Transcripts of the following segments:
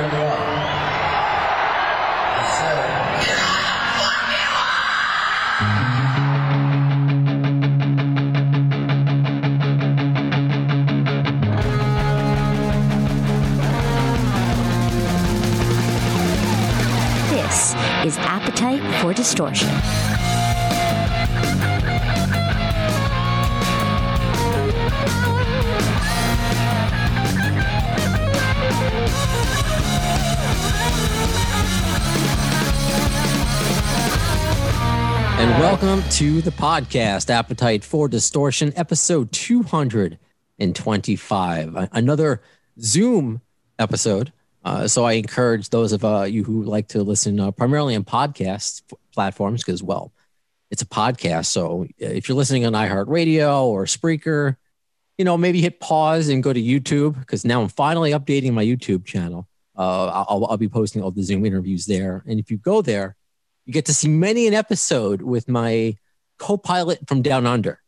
you up. This is Appetite for Distortion. Welcome to the podcast, Appetite for Distortion, episode 225. Another Zoom episode. Uh, so I encourage those of uh, you who like to listen uh, primarily on podcast platforms, because, well, it's a podcast. So if you're listening on iHeartRadio or Spreaker, you know, maybe hit pause and go to YouTube, because now I'm finally updating my YouTube channel. Uh, I'll, I'll be posting all the Zoom interviews there. And if you go there, you get to see many an episode with my co-pilot from Down Under.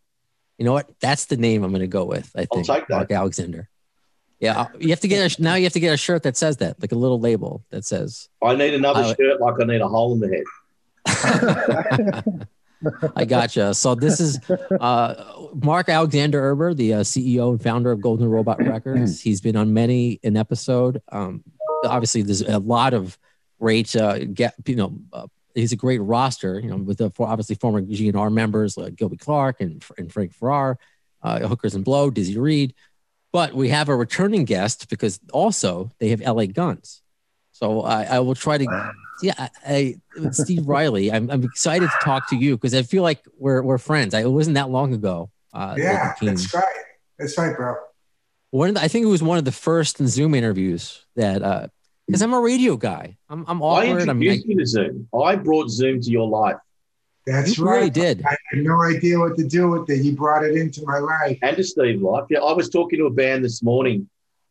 You know what? That's the name I'm going to go with. I I'll think that. Mark Alexander. Yeah, you have to get a, now. You have to get a shirt that says that, like a little label that says I need another Uh, shirt like I need a hole in the head. I gotcha. So this is uh, Mark Alexander Erber, the uh, CEO and founder of Golden Robot Records. He's been on many an episode. Um, obviously, there's a lot of great uh, get. You know, uh, he's a great roster. You know, with the for obviously former GNR members like Gilby Clarke and and Frank Ferrer, uh, Hookers and Blow, Dizzy Reed. But we have a returning guest because also they have LA Guns. So I, I will try to yeah, I, I Steve Riley. I'm, I'm excited to talk to you because I feel like we're we're friends. I, it wasn't that long ago. Uh, Yeah, that's right. That's right, bro. One of the, I think it was one of the first Zoom interviews that because I'm a radio guy. I'm I'm I awkward. I mean, I, introduced you to Zoom. I brought Zoom to your life That's you right. really did. I had no idea what to do with it. He brought it into my life. and to Steve life. Yeah, I was talking to a band this morning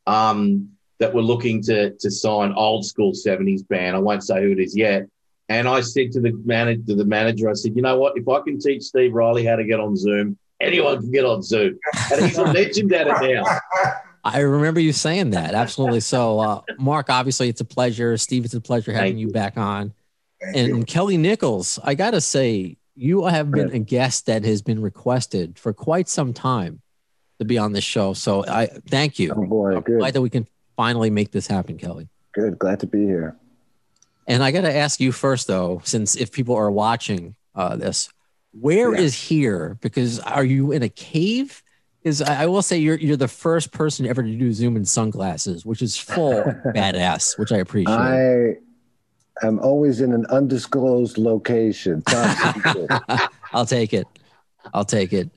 um, that were looking to to sign old school '70s band. I won't say who it is yet. And I said to the manager, to the manager, I said, you know what? If I can teach Steve Riley how to get on Zoom, anyone can get on Zoom. And he's a legend at it now. I remember you saying that. Absolutely. So, uh, Mark, obviously, it's a pleasure. Steve, it's a pleasure having you you. back on. Thank And, you. Kelly Nickels, I got to say, you have been a guest that has been requested for quite some time to be on this show. So, I thank you. Oh boy, I'm good, glad that we can finally make this happen, Kelly. good. Glad to be here. And I got to ask you first, though, since if people are watching uh, this, where is Yeah. here? Because are you in a cave? Because I, I will say you're you're the first person ever to do Zoom in sunglasses, which is full badass, which I appreciate. I am always in an undisclosed location. I'll take it. I'll take it.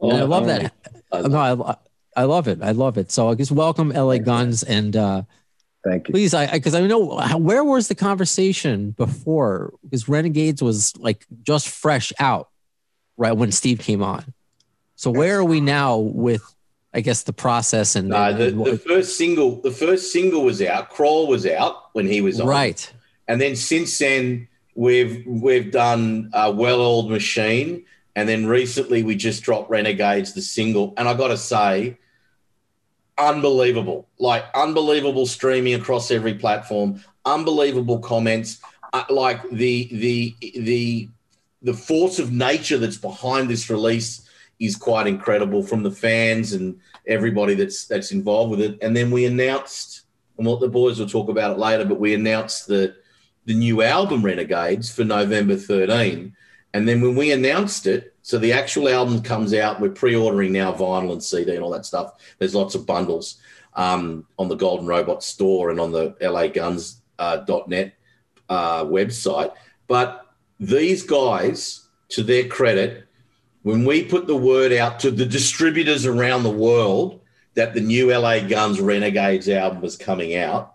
Oh, I love oh, that. I No, I, I love it. I love it. So I guess welcome LA. Guns and uh, Thank you. please, I because I, know where was the conversation before? Because Renegades was like just fresh out, right when Steve came on. So where are we now with, I guess, the process and, the, and the first single, the first single was out. Crawl was out when he was on. right? And then since then, we've we've done a well-oiled machine, and then recently we just dropped Renegades, the single. And I got to say, unbelievable! Like unbelievable streaming across every platform, unbelievable comments. Uh, like the the the the force of nature that's behind this release is quite incredible from the fans and everybody that's that's involved with it. And then we announced, and what the boys will talk about it later, but we announced that the new album Renegades for November 13. And then when we announced it, so the actual album comes out, we're pre-ordering now vinyl and CD and all that stuff. There's lots of bundles um, on the Golden Robot store and on the LAGuns.net uh, uh, website. But these guys, to their credit, when we put the word out to the distributors around the world that the new LA Guns Renegades album was coming out,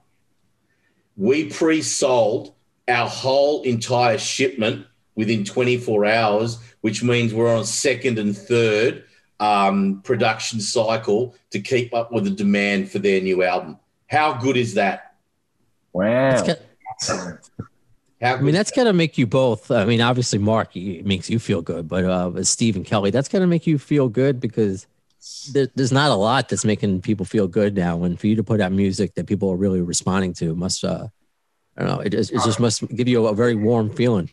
we pre-sold our whole entire shipment within 24 hours, which means we're on second and third um, production cycle to keep up with the demand for their new album. How good is that? Wow. I mean, that's got to make you both. I mean, obviously, Mark it makes you feel good, but uh, Steve and Kelly, that's got to make you feel good because there, there's not a lot that's making people feel good now. And for you to put out music that people are really responding to must, uh, I don't know, it, just- it just must give you a very warm feeling.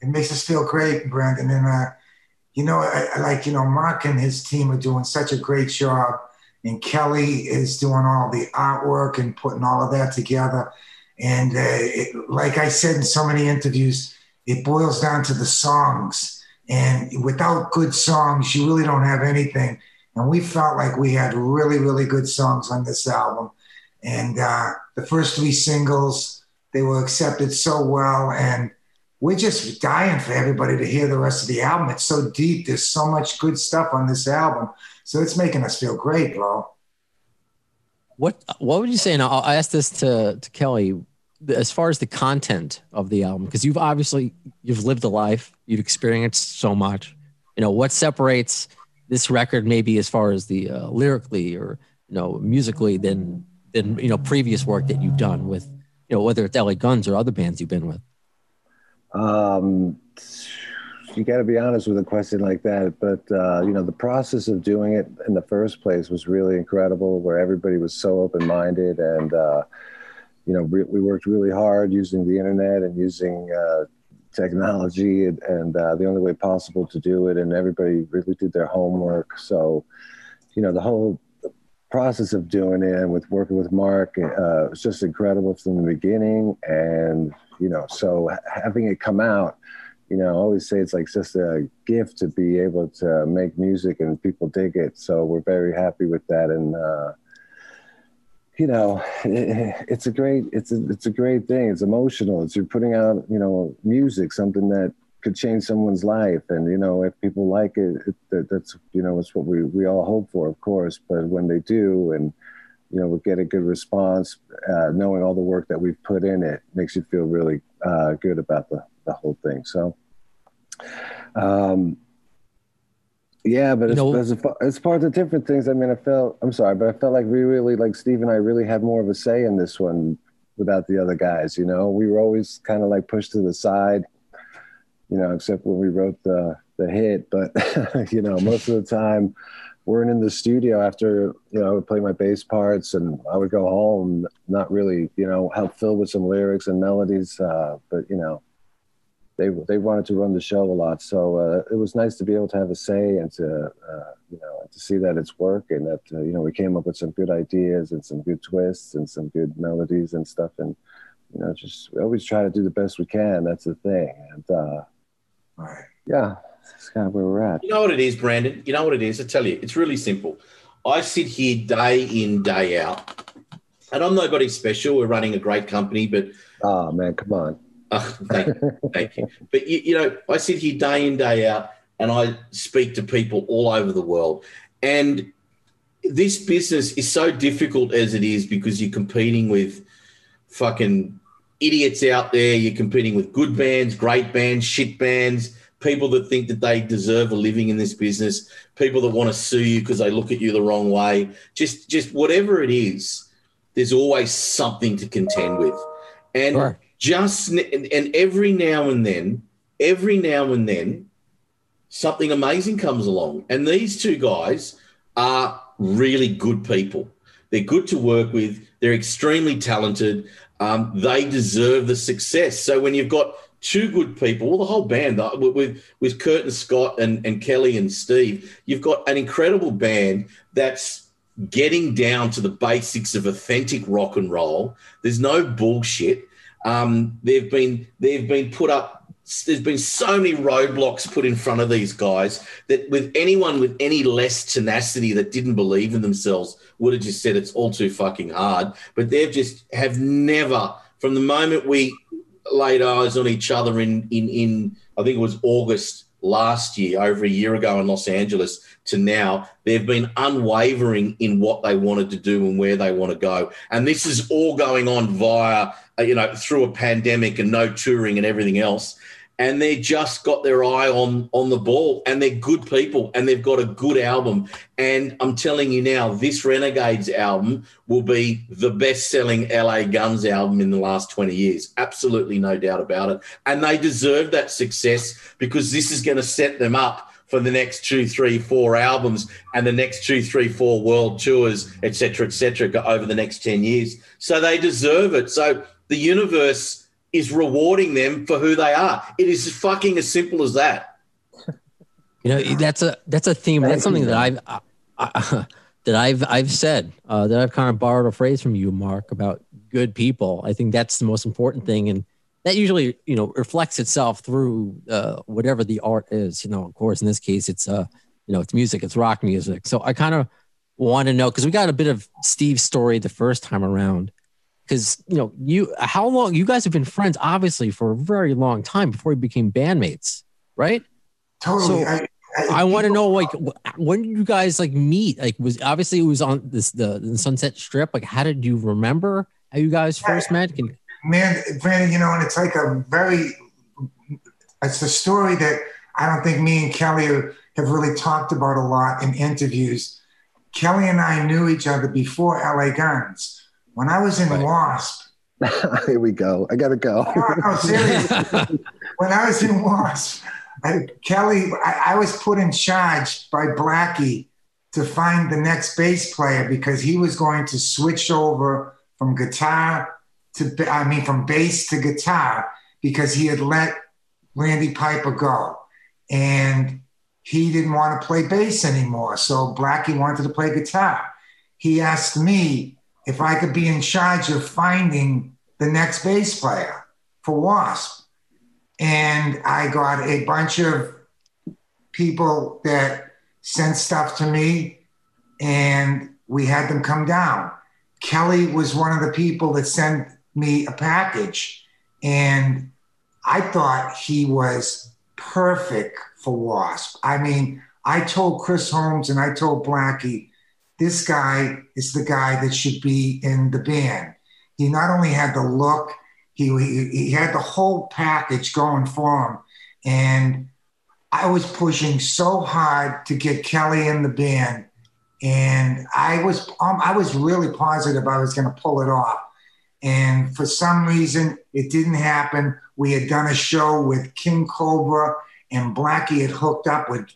it makes us feel great, Brandon. And uh, you know, I, I like you know, Mark and his team are doing such a great job, and Kelly is doing all the artwork and putting all of that together. And uh, it, like I said in so many interviews, it boils down to the songs. And without good songs, you really don't have anything. And we felt like we had really, really good songs on this album. And uh, the first three singles, they were accepted so well. And we're just dying for everybody to hear the rest of the album. It's so deep. There's so much good stuff on this album. So it's making us feel great, bro. What What would you say? And I'll ask this to to Kelly. As far as the content of the album, because you've obviously you've lived a life, you've experienced so much. You know what separates this record, maybe as far as the uh, lyrically or you know musically, than than you know previous work that you've done with you know whether it's LA Guns or other bands you've been with. Um, you got to be honest with a question like that. But uh, you know, the process of doing it in the first place was really incredible, where everybody was so open-minded, and uh, you know, we, we worked really hard using the internet and using uh, technology, and, and uh, the only way possible to do it. And everybody really did their homework. So, you know, the whole process of doing it and with working with Mark uh, was just incredible from the beginning. And you know, so having it come out, you know, I always say it's like just a gift to be able to make music and people dig it. So we're very happy with that. And, uh, you know, it, it's a great, it's a, it's a great thing. It's emotional. It's you're putting out, you know, music, something that could change someone's life. And, you know, if people like it, it that, that's, you know, it's what we, we all hope for, of course, but when they do, and, you know, we get a good response, uh, knowing all the work that we've put in it makes you feel really uh, good about the, the whole thing. So, um, yeah, but You as, know- as, far, as far as the different things, I mean, I felt, I'm sorry, but I felt like we really, like Steve and I really had more of a say in this one without the other guys, you know, we were always kind of like pushed to the side, you know, except when we wrote the, the hit, but you know, most of the time, weren't in the studio after you know I would play my bass parts and I would go home not really you know help Phil with some lyrics and melodies uh, but you know they they wanted to run the show a lot so uh, it was nice to be able to have a say and to uh, you know to see that it's work and that uh, you know we came up with some good ideas and some good twists and some good melodies and stuff and you know just we always try to do the best we can that's the thing and uh, Right. yeah that's kind of where we're at You know what it is, Brandon? You know what it is? I tell you, it's really simple. I sit here day in, day out, and I'm nobody special. We're running a great company, but oh man come on uh, thank you, thank you. But you, you know, I sit here day in, day out, and I speak to people all over the world, and this business is so difficult as it is because you're competing with fucking idiots out there. You're competing with good bands, great bands, shit bands, people that think that they deserve a living in this business, people that want to sue you because they look at you the wrong way. Just, just whatever it is, there's always something to contend with, and Sure. Just and every now and then, every now and then, something amazing comes along, and these two guys are really good people. They're good to work with. They're extremely talented. Um, they deserve the success. So when you've got two good people, well, the whole band uh, with with, with Kurt and Scott and, and Kelly and Steve, you've got an incredible band that's getting down to the basics of authentic rock and roll. There's no bullshit. Um, they've been they've been put up. There's been so many roadblocks put in front of these guys that with anyone with any less tenacity that didn't believe in themselves would have just said it's all too fucking hard. But they've just have never, from the moment we laid eyes on each other in in in I think it was August last year, over a year ago in Los Angeles, to now, they've been unwavering in what they wanted to do and where they want to go. And this is all going on via, uh, you know, through a pandemic and no touring and everything else. And they just got their eye on on the ball, and they're good people, and they've got a good album. And I'm telling you now, this Renegades album will be the best-selling LA Guns album in the last 20 years. Absolutely no doubt about it. And they deserve that success because this is going to set them up for the next two, three, four albums and the next two, three, four world tours, etc., cetera, et cetera, over the next 10 years. So they deserve it. So the universe is rewarding them for who they are. It is fucking as simple as that. You know, that's a that's a theme. That's something that I've I, I, that I've I've said uh, that I've kind of borrowed a phrase from you, Mark, about good people. I think that's the most important thing, and that usually you know reflects itself through uh, whatever the art is. You know, of course, in this case, it's uh you know it's music, it's rock music. So I kind of want to know because we got a bit of Steve's story the first time around. Because you know, you how long you guys have been friends, obviously, for a very long time before you became bandmates, right? Totally. So- I, I want to know like when did you guys like meet? Like was obviously it was on this the, the Sunset Strip. Like how did you remember how you guys first met? Can, man, Brandon, you know, and it's like a very, it's a story that I don't think me and Kelly have really talked about a lot in interviews. Kelly and I knew each other before LA Guns. When I was in Right. Wasp, Here we go. I gotta go. no, no, seriously, when I was in Wasp, I, Kelly, I, I was put in charge by Blackie to find the next bass player because he was going to switch over from guitar to I mean, from bass to guitar because he had let Randy Piper go. And he didn't want to play bass anymore. So Blackie wanted to play guitar. He asked me if I could be in charge of finding the next bass player for Wasp. And I got a bunch of people that sent stuff to me, and we had them come down. Kelly was one of the people that sent me a package, and I thought he was perfect for Wasp. I mean, I told Chris Holmes and I told Blackie, this guy is the guy that should be in the band. He not only had the look, he, he, he had the whole package going for him. And I was pushing so hard to get Kelly in the band. And I was um, I was really positive I was going to pull it off. And for some reason, it didn't happen. We had done a show with King Cobra, and Blackie had hooked up with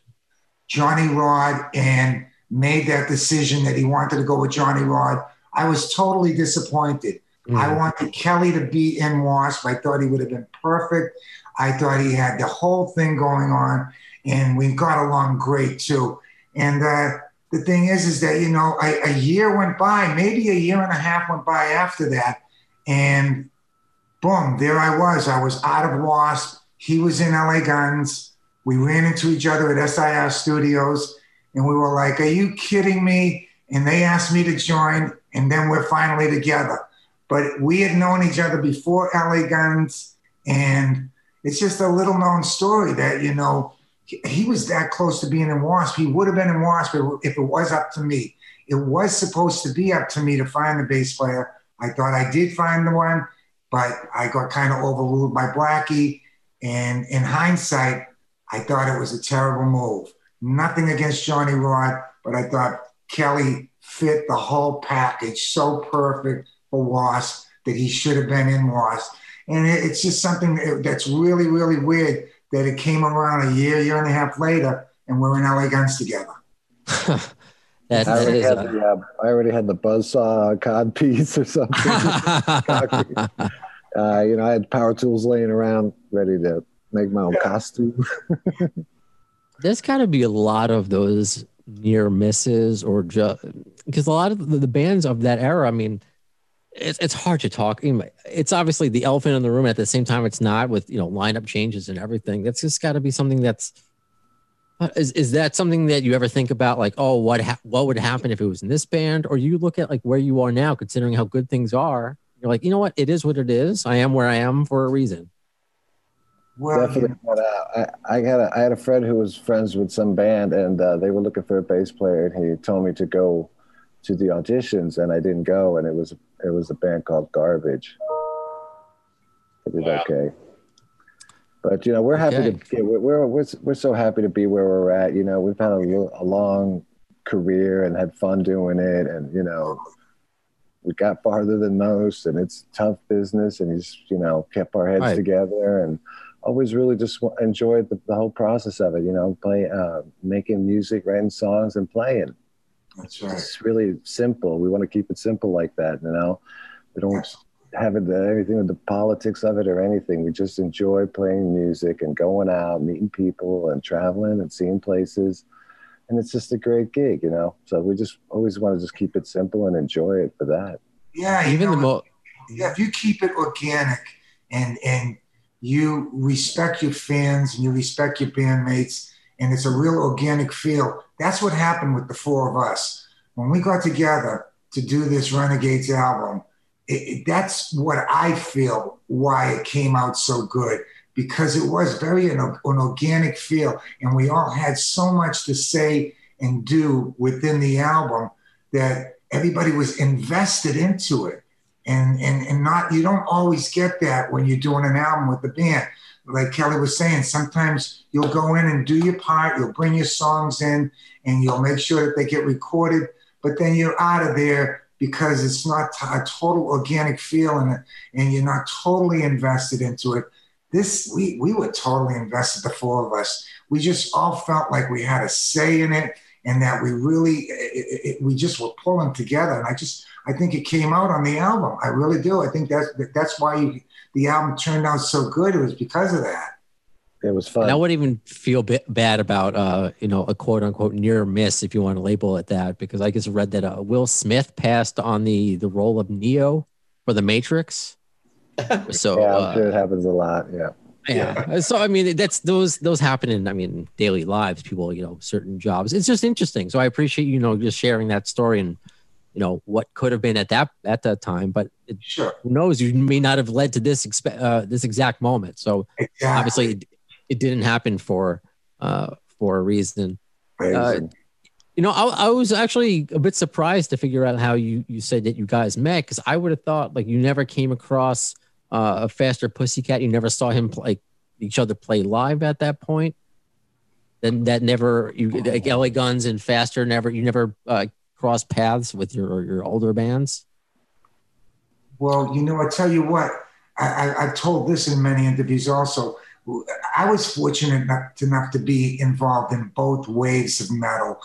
Johnny Rod and made that decision that he wanted to go with Johnny Rod. I was totally disappointed. I wanted Kelly to be in Wasp. I thought he would have been perfect. I thought he had the whole thing going on, and we got along great too. And uh, the thing is, is that you know, a, a year went by, maybe a year and a half went by after that, and boom, there I was. I was out of Wasp. He was in LA Guns. We ran into each other at SIR Studios, and we were like, "Are you kidding me?" And they asked me to join, and then we're finally together. But we had known each other before LA Guns, and it's just a little known story that you know he, was that close to being in Wasp. He would have been in Wasp if it was up to me. It was supposed to be up to me to find the bass player. I thought I did find the one, but I got kind of overruled by Blackie. And in hindsight, I thought it was a terrible move. Nothing against Johnny Rod, but I thought Kelly fit the whole package so perfect for Wasp that he should have been in Wasp. And it- it's just something that- that's really, really weird that it came around a year, year and a half later, and we're in LA Guns together. that, I already, is had the, uh, I already had the buzzsaw cod piece or something. uh, you know, I had power tools laying around ready to make my own costume. there's got to be a lot of those near misses or just because a lot of the, the bands of that era i mean it's, it's hard to talk it's obviously the elephant in the room at the same time it's not with you know lineup changes and everything. That's just got to be something that's uh, is, is that something that you ever think about like oh what ha- what would happen if it was in this band? Or you look at like where you are now considering how good things are you're like you know what? It is what it is. I am where i am for a reason Well, Definitely. But, uh, I, I had a, I had a friend who was friends with some band, and uh, they were looking for a bass player, and he told me to go to the auditions, and I didn't go, and it was it was a band called Garbage. I did Wow. okay. But you know, we're happy Okay. to we're, we're we're we're so happy to be where we're at. You know, we've had a, a long career and had fun doing it, and you know, we got farther than most, and it's tough business, and he's you know kept our heads Right. together, and always really just wa- enjoyed the, the whole process of it. You know, play, uh, making music, writing songs, and playing. That's right. It's really simple. We want to keep it simple like that. You know, we don't have it anything with the politics of it or anything. We just enjoy playing music and going out, meeting people, and traveling and seeing places. And it's just a great gig, you know. So we just always want to just keep it simple and enjoy it for that. Yeah, you Even the know, mo- yeah, if you keep it organic and and you respect your fans and you respect your bandmates and it's a real organic feel, that's what happened with the four of us. When we got together to do this Renegades album, it, it- that's what I feel why it came out so good because it was very an, an organic feel and we all had so much to say and do within the album that everybody was invested into it and and and not you don't always get that when you're doing an album with the band. Like kelly was saying sometimes you'll go in and do your part you'll bring your songs in and you'll make sure that they get recorded but then you're out of there because it's not a total organic feel it and you're not totally invested into it. This we we were totally invested the four of us. We just all felt like we had a say in it and that we really it, it, we just were pulling together and i just i think it came out on the album i really do i think that's that's why you, the album turned out so good it was because of that It was fun. And I wouldn't even feel bit bad about uh, you know, a quote unquote near miss if you want to label it that, because I just read that uh, Will Smith passed on the the role of Neo for the Matrix. So yeah, I'm uh, sure it happens a lot. Yeah. Yeah. So I mean, that's those those happen in I mean daily lives. People, you know, certain jobs. It's just interesting. So I appreciate you know just sharing that story and you know what could have been at that at that time, but it, sure who knows? You may not have led to this expe- uh, this exact moment. So exactly. obviously it, it didn't happen for uh for a reason Amazing. you know I, I was actually a bit surprised to figure out how you you said that you guys met because i would have thought like you never came across uh, a faster pussycat you never saw him play each other play live at that point then that never you like la guns and faster never you never uh crossed paths with your your older bands Well, you know, I tell you what, I, I, I've told this in many interviews also. I was fortunate enough, enough to be involved in both waves of metal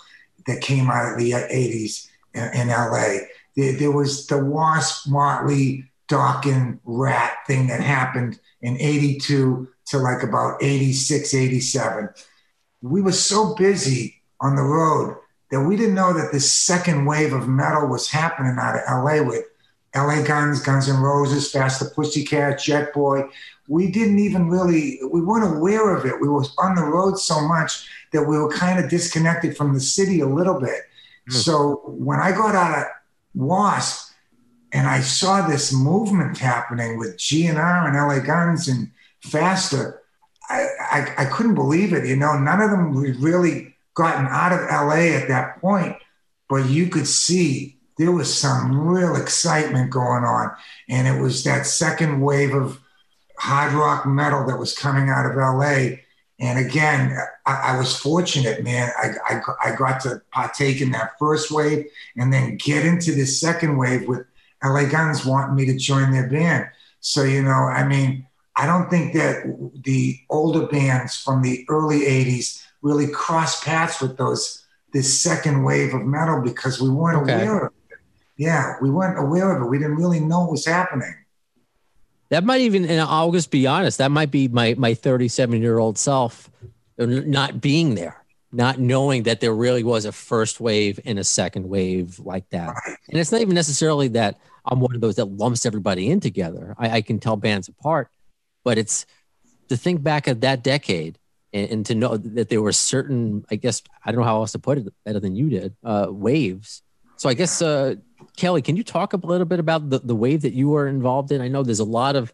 that came out of the 80s in, in LA. There, there was the Wasp, Motley, Dokken, Ratt thing that happened in 82 to like about 86, 87. We were so busy on the road that we didn't know that this second wave of metal was happening out of LA with LA Guns, Guns N' Roses, Faster Pussycat, Jetboy. We didn't even really, we weren't aware of it. We were on the road so much that we were kind of disconnected from the city a little bit. Mm. So when I got out of Wasp and I saw this movement happening with GNR and LA Guns and Faster, I, I, I couldn't believe it. You know, none of them had really gotten out of LA at that point, but you could see there was some real excitement going on. And it was that second wave of hard rock metal that was coming out of LA. And again, I, I was fortunate, man. I, I, I got to partake in that first wave and then get into this second wave with LA Guns wanting me to join their band. So, you know, I mean, I don't think that the older bands from the early 80s really crossed paths with those this second wave of metal because we weren't Okay. aware of it. Yeah, we weren't aware of it. We didn't really know what was happening. That might even, and I'll just be honest, that might be my my 37 year old self not being there, not knowing that there really was a first wave and a second wave like that. And it's not even necessarily that I'm one of those that lumps everybody in together. I, I can tell bands apart, but it's to think back at that decade and, and to know that there were certain, I guess, I don't know how else to put it better than you did, uh, waves. So I guess, uh, Kelly, can you talk a little bit about the, the wave that you were involved in? I know there's a lot of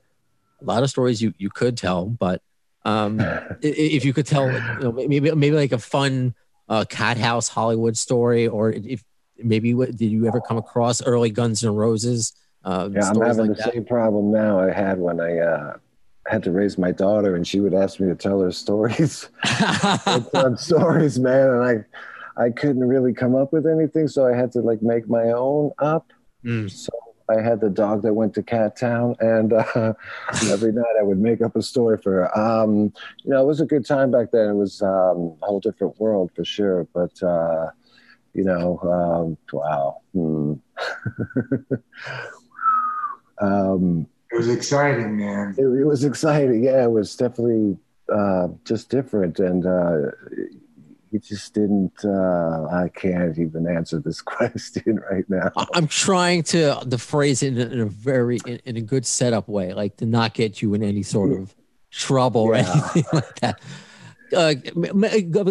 a lot of stories you, you could tell, but um, if you could tell, you know, maybe maybe like a fun uh, cat house Hollywood story, or if maybe what, did you ever come across early Guns N' Roses? Uh, Yeah, I'm having like the that? same problem now I had when I uh, had to raise my daughter, and she would ask me to tell her stories. stories, man, and I I couldn't really come up with anything, so I had to like make my own up. Mm. So I had the dog that went to Cat Town, and uh, every night I would make up a story for her. Um, you know, it was a good time back then. It was um, a whole different world for sure. But uh, you know, um, wow. Hmm. um, It was exciting, man. it, it was exciting. Yeah, it was definitely uh, just different, and uh, you just didn't. Uh, I can't even answer this question right now. I'm trying to the phrase it in, a- in a very in, in a good setup way, like to not get you in any sort of trouble or anything like that. Uh,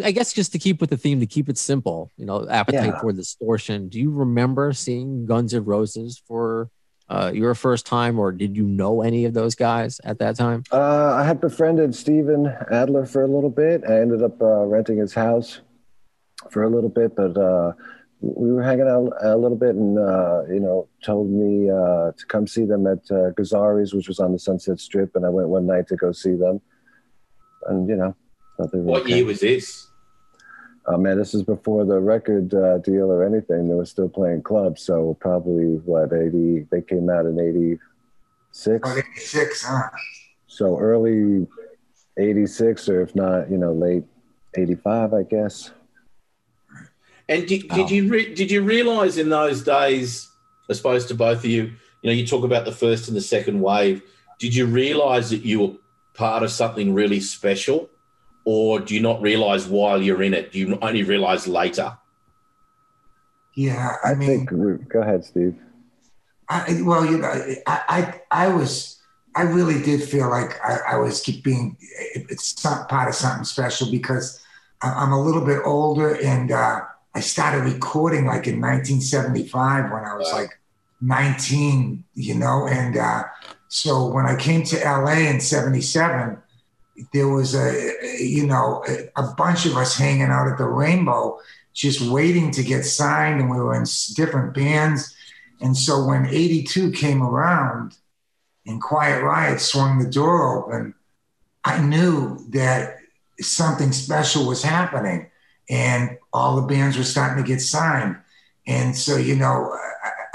I guess just to keep with the theme, to keep it simple, you know, appetite Yeah. for distortion. Do you remember seeing Guns N' Roses for uh, your first time, or did you know any of those guys at that time? Uh, I had befriended Steven Adler for a little bit. I ended up uh, renting his house for a little bit, but uh, we were hanging out a little bit, and uh, you know, told me uh, to come see them at uh, Gazzari's, which was on the Sunset Strip, and I went one night to go see them, and you know, thought they What okay. year was this? Oh man, this is before the record uh, deal or anything. They were still playing clubs, so probably what eighty? They came out in eighty six, About 86, huh? so early eighty six, or if not, you know, late eighty five, I guess. And did, Wow. did you re- did you realize in those days, I suppose to both of you, you know, you talk about the first and the second wave. Did you realize that you were part of something really special, or do you not realize while you're in it? Do you only realize later? Yeah, I, I mean, think. Go ahead, Steve. I, well, you know, I, I, I was, I really did feel like I, I was keep being it's some part of something special because I- I'm a little bit older and uh, I started recording like in 1975 when I was Wow. like 19, you know, and uh, so when I came to LA in 77, there was a, you know, a, bunch of us hanging out at the Rainbow, just waiting to get signed, and we were in different bands. And so when 82 came around and Quiet Riot swung the door open, I knew that something special was happening and all the bands were starting to get signed. And so, you know,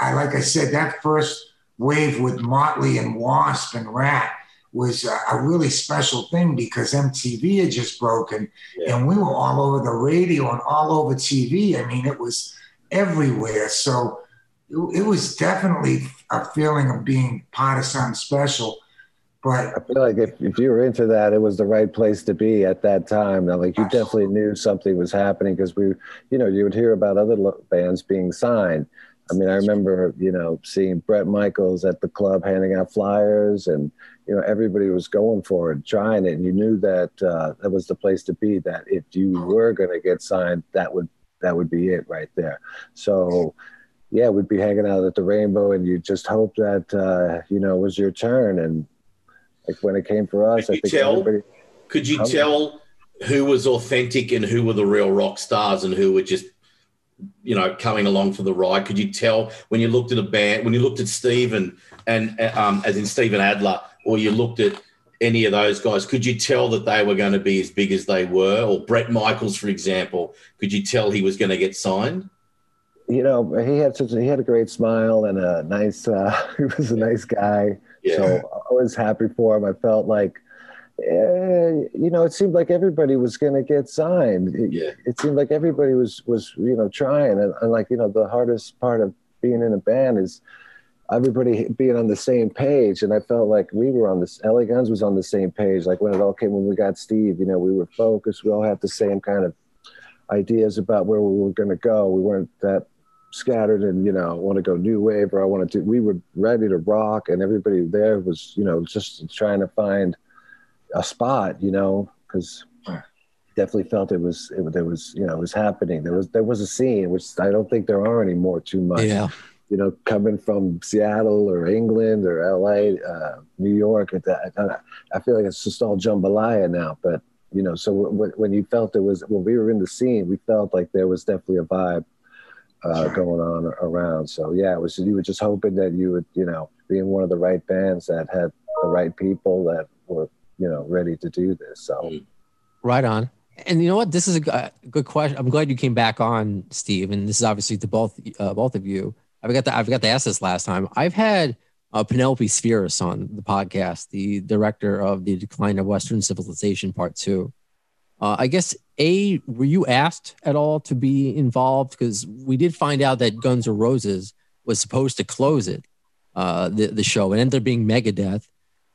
I, I like I said, that first wave with Motley and Wasp and Ratt was a, a really special thing because MTV had just broken Yeah. and we were all over the radio and all over TV. I mean, it was everywhere. So it, it was definitely a feeling of being part of something special. But I feel like if, if you were into that, it was the right place to be at that time. Now, like you Absolutely. definitely knew something was happening because we, you know, you would hear about other bands being signed. I mean, I remember, you know, seeing Bret Michaels at the club handing out flyers, and you know, everybody was going for it, trying it. And you knew that uh, that was the place to be. That if you were going to get signed, that would that would be it right there. So, yeah, we'd be hanging out at the Rainbow, and you just hope that uh, you know it was your turn. And like when it came for us, Could I think tell? everybody. Could you tell who was authentic and who were the real rock stars and who were just, you know, coming along for the ride? Could you tell when you looked at a band, when you looked at Steven and um, as in Steven Adler, or you looked at any of those guys, could you tell that they were going to be as big as they were? Or Bret Michaels, for example, could you tell he was going to get signed? You know, he had such a, he had a great smile and a nice. Uh, he was a nice guy. Yeah. So I was happy for him. I felt like, you know, it seemed like everybody was going to get signed. It, Yeah. it seemed like everybody was was you know trying, and, and like you know, the hardest part of being in a band is everybody being on the same page. And I felt like we were on this. LA Guns was on the same page. Like when it all came when we got Steve, you know, we were focused. We all had the same kind of ideas about where we were going to go. We weren't that scattered and you know want to go new wave or I want to do. We were ready to rock, and everybody there was you know just trying to find a spot, you know, because definitely felt it was it, there was you know it was happening. There was there was a scene which I don't think there are anymore too much. Yeah. You know, coming from Seattle or England or LA, uh, New York, at that, I, feel like it's just all jambalaya now. But you know, so when, when you felt it was when we were in the scene, we felt like there was definitely a vibe uh, going on around. So yeah, it was you were just hoping that you would you know be in one of the right bands that had the right people that were you know ready to do this. So Mm. Right on. And you know what? This is a good question. I'm glad you came back on, Steve. And this is obviously to both uh, both of you. I forgot to I forgot to ask this last time. I've had uh, Penelope Spheeris on the podcast, the director of the Decline of Western Civilization Part Two. Uh, I guess a were you asked at all to be involved because we did find out that Guns N' Roses was supposed to close it, uh, the the show, and ended up being Megadeth.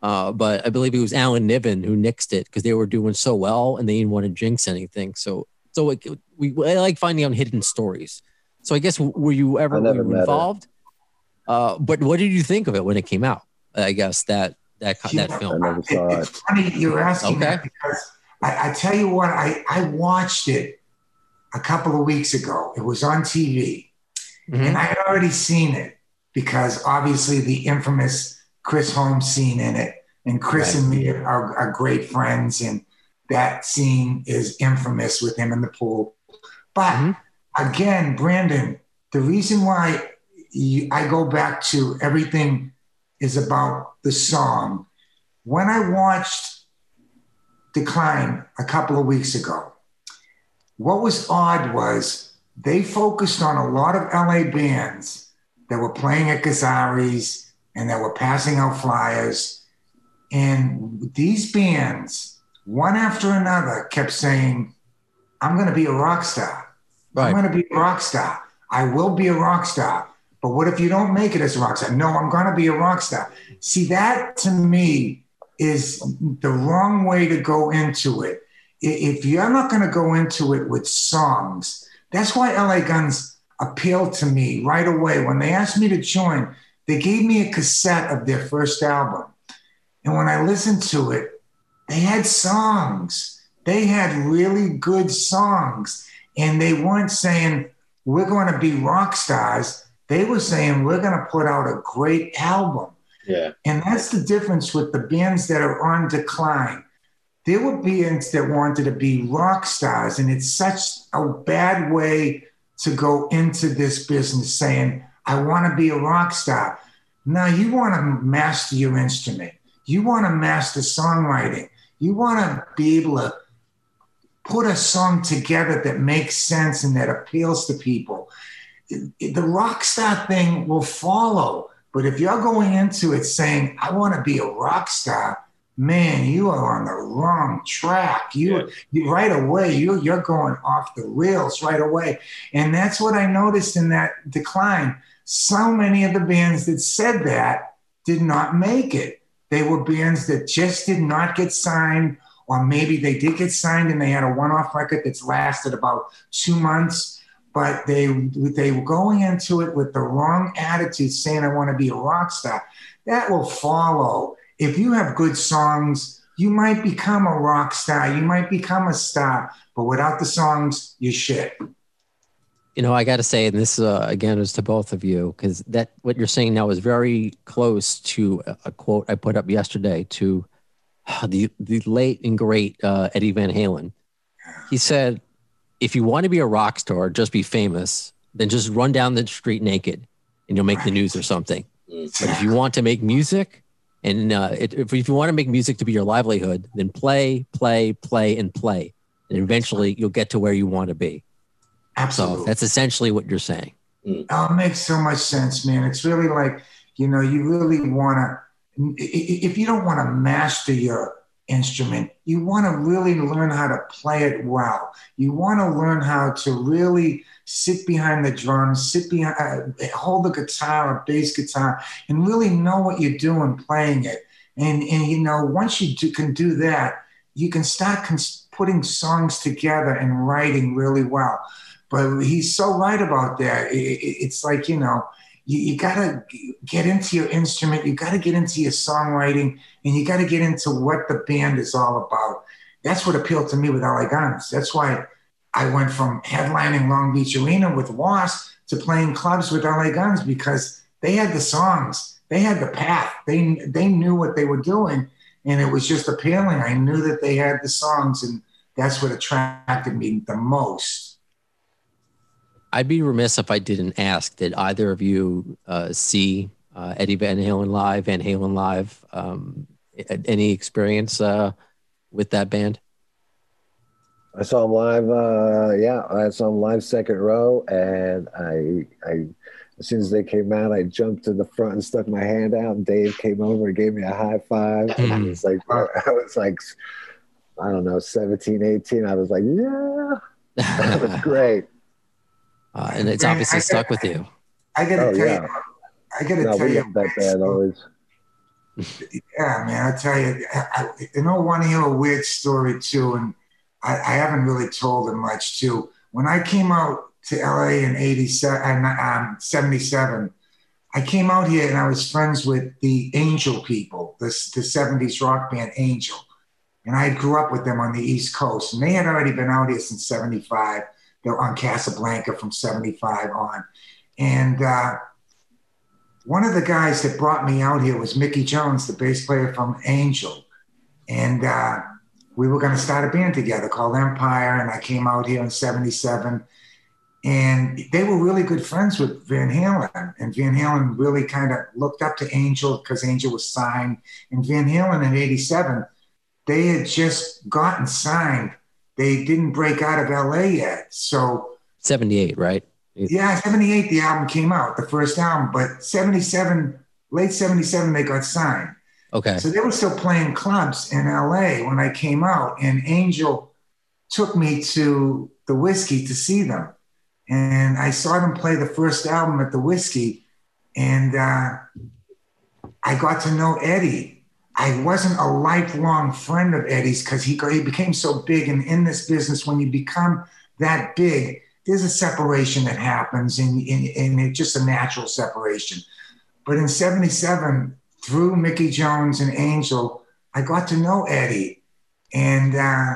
Uh, but I believe it was Alan Niven who nixed it because they were doing so well and they didn't want to jinx anything. So so it, we I like finding out hidden stories. So I guess were you ever were you involved? Uh, but what did you think of it when it came out? I guess that that that Yeah. film. I never saw It- it. it's funny you're asking Okay. that because I, I tell you what, I, I watched it a couple of weeks ago. It was on TV, Mhm. and I had already seen it because obviously the infamous Chris Holmes scene in it, and Chris Right. and me are, are great friends, and that scene is infamous with him in the pool. But Mhm. again, Brandon, the reason why you, I go back to everything is about the song. When I watched Decline a couple of weeks ago, what was odd was they focused on a lot of LA bands that were playing at Gazzari's and that were passing out flyers. And these bands, one after another, kept saying, I'm going to be a rock star. I'm going to be a rock star. I will be a rock star. But what if you don't make it as a rock star? No, I'm going to be a rock star. See, that to me is the wrong way to go into it. If you're not going to go into it with songs, that's why LA Guns appealed to me right away. When they asked me to join, they gave me a cassette of their first album. And when I listened to it, they had songs. They had really good songs. And they weren't saying, we're going to be rock stars. They were saying, we're going to put out a great album. Yeah. And that's the difference with the bands that are on decline. There were bands that wanted to be rock stars, and it's such a bad way to go into this business saying, I want to be a rock star. No, you want to master your instrument. You want to master songwriting. You want to be able to put a song together that makes sense and that appeals to people. The rock star thing will follow. But if you're going into it saying, I want to be a rock star, man, you are on the wrong track. You, Yeah. you right away, you, you're going off the rails right away. And that's what I noticed in that decline. So many of the bands that said that did not make it. They were bands that just did not get signed, or maybe they did get signed and they had a one off record that's lasted about two months but they they were going into it with the wrong attitude, saying I want to be a rock star. That will follow. If you have good songs, you might become a rock star. You might become a star, but without the songs, you shit. You know, I got to say, and this uh, again is to both of you, because that what you're saying now is very close to a, a quote I put up yesterday to the the late and great uh, Eddie Van Halen. He said, "If you want to be a rock star, just be famous. Then just run down the street naked, and you'll make the news or something. But if you want to make music, and uh, it, if, if you want to make music to be your livelihood, then play, play, play, and play, and eventually you'll get to where you want to be." So Absolutely. that's essentially what you're saying. Oh, it makes so much sense, man. It's really like, you know, you really want to, if you don't want to master your instrument, you want to really learn how to play it well. You want to learn how to really sit behind the drums, sit behind, uh, hold the guitar or bass guitar, and really know what you're doing playing it. And, and you know, once you do, can do that, you can start cons- putting songs together and writing really well. But he's so right about that. It- it- it's like, you know, you, you got to get into your instrument, you got to get into your songwriting, and you got to get into what the band is all about. That's what appealed to me with LA Guns. That's why I went from headlining Long Beach Arena with Wasp to playing clubs with LA Guns because they had the songs, they had the path, they they knew what they were doing, and it was just appealing. I knew that they had the songs, and that's what attracted me the most. I'd be remiss if I didn't ask did either of you uh, see uh, Eddie Van Halen live, Van Halen live? Um, any experience uh, with that band? I saw him live. Uh, yeah, I saw him live second row, and I I as soon as they came out, I jumped to the front and stuck my hand out. And Dave came over and gave me a high five. And I was like, I was like, I don't know, 17, 18. I was like, yeah, that was great. Uh, and it's Man, obviously I stuck got- with you. I gotta Oh, tell yeah. you, I gotta No, tell you, that bad always. Yeah, man, I tell you, I, I, you know, want to hear a weird story too, and I, I haven't really told it much too. When I came out to LA in 87, um, 77, I came out here and I was friends with the Angel people, the, the 70s rock band Angel. And I grew up with them on the East Coast, and they had already been out here since 75. They were on Casablanca from 75 on. And uh, one of the guys that brought me out here was Mickey Jones, the bass player from Angel. And uh, we were going to start a band together called Empire. And I came out here in 77. And they were really good friends with Van Halen. And Van Halen really kind of looked up to Angel because Angel was signed. And Van Halen in 87, they had just gotten signed. They didn't break out of LA yet. So 78, right? yeah, 78, the album came out, the first album, but 77, late 77, they got signed. Okay. So they were still playing clubs in LA when I came out, and Angel took me to the Whisky to see them. And I saw them play the first album at the Whisky, and uh, I got to know Eddie. I wasn't a lifelong friend of Eddie's because he, he became so big. And in this business, when you become that big, there's a separation that happens, and, and, and it's just a natural separation. But in 77, through Mickey Jones and Angel, I got to know Eddie. And uh,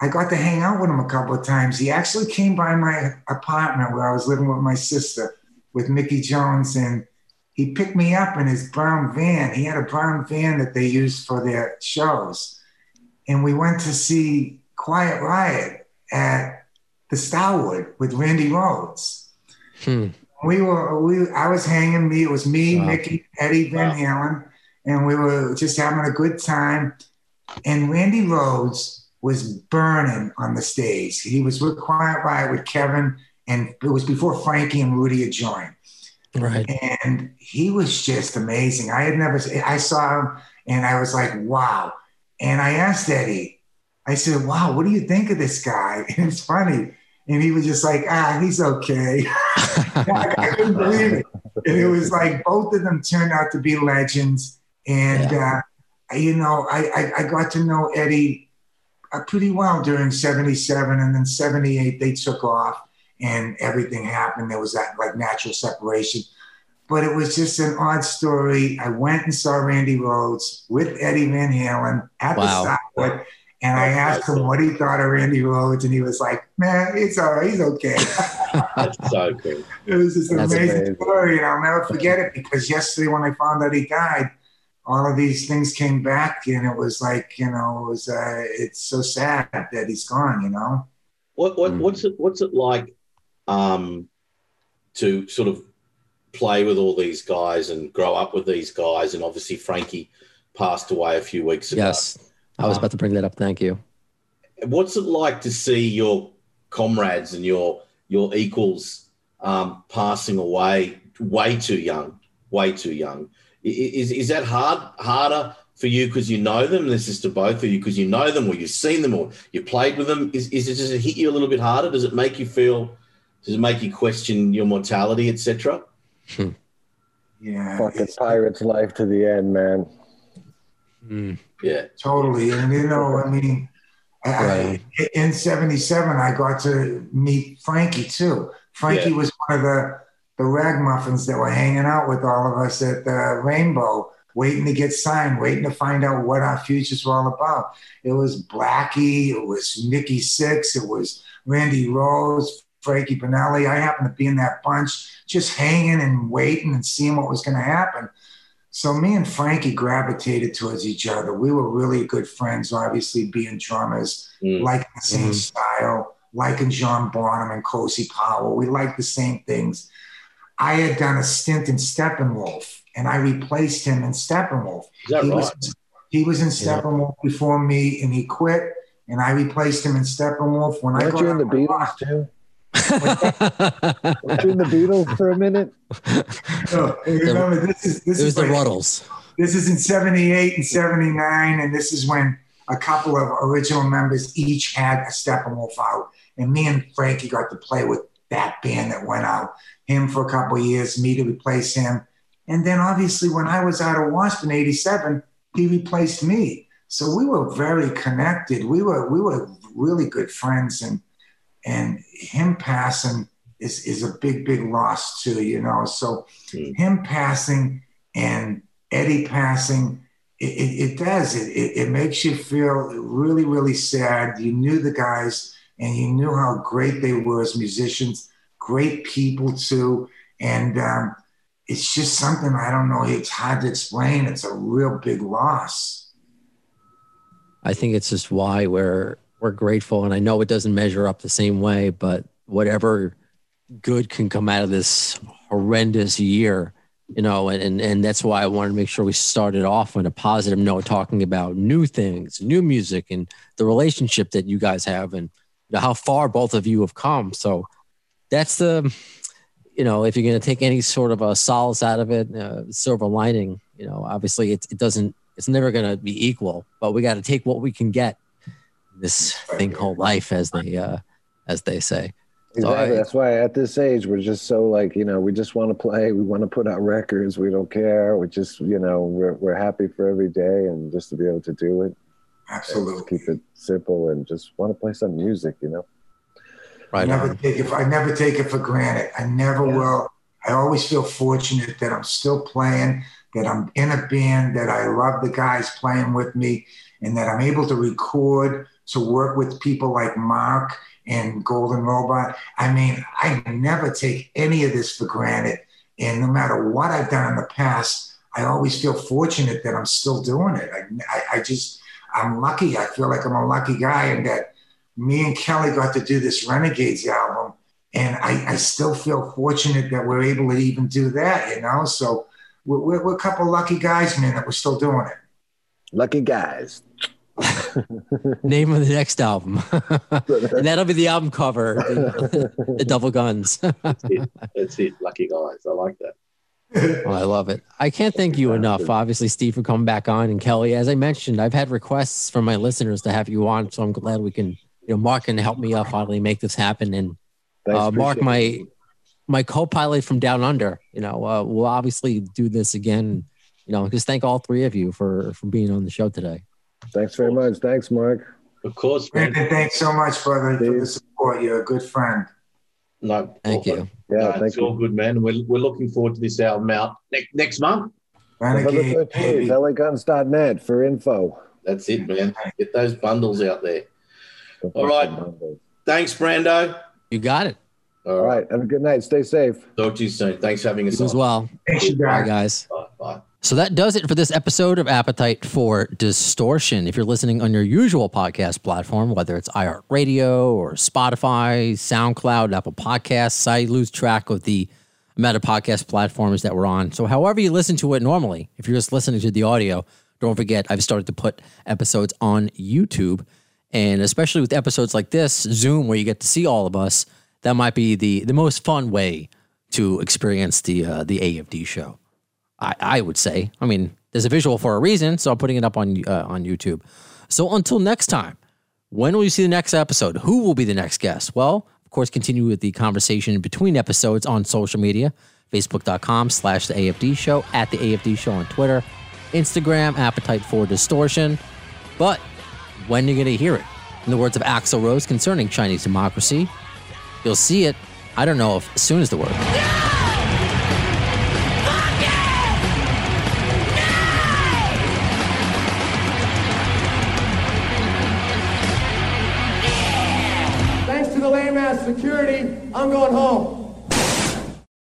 I got to hang out with him a couple of times. He actually came by my apartment where I was living with my sister with Mickey Jones, and he picked me up in his brown van. He had a brown van that they used for their shows. And we went to see Quiet Riot at the Starwood with Randy Rhoads. Hmm. We were, we, I was hanging, me, it was me, Wow. Mickey, Eddie Van Halen, and we were just having a good time. And Randy Rhoads was burning on the stage. He was with Quiet Riot with Kevin, and it was before Frankie and Rudy had joined Right. and he was just amazing. I had never, I saw him and I was like, wow. And I asked Eddie, I said, wow, what do you think of this guy? And it's funny. And he was just like, ah, he's okay. I couldn't believe it. And it was like both of them turned out to be legends. And, uh, you know, I, I, I got to know Eddie uh, pretty well during 77 and then 78, they took off and everything happened. There was that like natural separation. But it was just an odd story. I went and saw Randy Rhoads with Eddie Van Halen at Wow. the Starwood, and I asked him what he thought of Randy Rhoads, and he was like, "Man, it's all right. He's okay." That's so cool. It was just an That's amazing, amazing. story, and I'll never forget it because yesterday when I found out he died, all of these things came back, and it was like, you know, it was uh, it's so sad that he's gone, you know. What what what's it what's it like um, to sort of play with all these guys and grow up with these guys? And obviously Frankie passed away a few weeks ago. yes. I was about to bring that up. Thank you. What's it like to see your comrades and your your equals um, passing away way too young, way too young? Is is that hard harder for you because you know them? This is to both of you because you know them or you've seen them or you played with them. Is is it does it hit you a little bit harder? Does it make you feel? Does it make you question your mortality, etc.? Yeah, Fucking pirate's life to the end, man. Mm. Yeah, Totally. And you know, I mean, Right. I, in 77, I got to meet Frankie too. Frankie Yeah. was one of the, the ragmuffins that were hanging out with all of us at the Rainbow, waiting to get signed, waiting to find out what our futures were all about. It was Blackie, it was Nikki Sixx, it was Randy Rose, Frankie Banali. I happened to be in that bunch, just hanging and waiting and seeing what was going to happen. So me and Frankie gravitated towards each other. We were really good friends, obviously being drummers, Mm. liking the same Mhm. style, liking John Bonham and Cozy Powell. We liked the same things. I had done a stint in Steppenwolf, and I replaced him in Steppenwolf. is that he right? was he was in Steppenwolf before me, and he quit, and I replaced him in Steppenwolf. When I Weren't got you in the Beatles rock- too? Between the Beatles for a minute. So, remember, this is this it was is the like- Ruddles. This is in 78 and 79, and this is when a couple of original members each had a Steppenwolf out. And me and Frankie got to play with that band that went out. Him for a couple of years, me to replace him. And then obviously when I was out of W.A.S.P. in 87, he replaced me. So we were very connected. We were we were really good friends and and him passing is is a big, big loss too, you know. So Hmm. him passing and Eddie passing, it, it, it does. It, it, it makes you feel really, really sad. You knew the guys and you knew how great they were as musicians, great people too. And um, it's just something I don't know. It's hard to explain. It's a real big loss. I think it's just why we're we're grateful, and I know it doesn't measure up the same way, but whatever good can come out of this horrendous year, you know, and and, and that's why I wanted to make sure we started off on a positive note, talking about new things, new music, and the relationship that you guys have, and how far both of you have come. So that's the, you know, if you're going to take any sort of a solace out of it, uh, silver lining, you know, obviously it, it doesn't, it's never going to be equal, but we got to take what we can get. This thing called life, as they, uh, as they say. So Exactly. I- That's why at this age we're just so like you know we just want to play. We want to put out records. We don't care. We just you know we're we're happy for every day and just to be able to do it. and just Absolutely. keep it simple and just want to play some music. You know. I never on. take it. I never take it for granted. I never Yeah. will. I always feel fortunate that I'm still playing, that I'm in a band, that I love the guys playing with me, and that I'm able to record, to work with people like Mark and Golden Robot. I mean, I never take any of this for granted. And no matter what I've done in the past, I always feel fortunate that I'm still doing it. I, I, I just, I'm lucky. I feel like I'm a lucky guy, and that me and Kelly got to do this Renegades album, and I, I still feel fortunate that we're able to even do that, you know. So we're, we're, we're a couple lucky guys, man, that we're still doing it. Lucky guys. Name of the next album, and that'll be the album cover, the, the double guns. That's it. That's it. Lucky guys. I like that. Oh, I love it. I can't thank you enough. Obviously, Steve, for coming back on, and Kelly, as I mentioned, I've had requests from my listeners to have you on, so I'm glad we can. You know, Mark can help me out finally make this happen, and uh, Mark, my my co-pilot from Down Under. You know, uh, we'll obviously do this again. You know, just thank all three of you for for being on the show today. It. Thanks very much. Thanks, Mark. Of course, man. Brandon, thanks so much, brother, for the support. You're a good friend. No, Thank well, you. Yeah, no, thank it's all you. good, man. We're, we're looking forward to this album out next next month. November Renegade, 13th, baby. LAGuns.net for info. That's it, man. Get those bundles out there. All right. Thanks, Brando. You got it. All All right. right. Have a good night. Stay safe. Talk to you soon. Thanks for having You us as well. Thanks, you guys. Bye, guys. guys. Bye. So that does it for this episode of Appetite for Distortion. If you're listening on your usual podcast platform, whether it's iHeartRadio or Spotify, SoundCloud, Apple Podcasts, I lose track of the of podcast platforms that we're on. So however you listen to it normally, if you're just listening to the audio, don't forget I've started to put episodes on YouTube. And especially with episodes like this, Zoom, where you get to see all of us, that might be the the most fun way to experience the uh, the AFD show. I, I would say. I mean, there's a visual for a reason, so I'm putting it up on uh, on YouTube. So until next time, when will you see the next episode? Who will be the next guest? Well, of course, continue with the conversation between episodes on social media, facebook.com slash the AFD show, at the AFD show on Twitter, Instagram, Appetite for Distortion. But when are you going to hear it? In the words of Axl Rose concerning Chinese democracy, you'll see it, I don't know if soon is the word. Thanks I'm going home.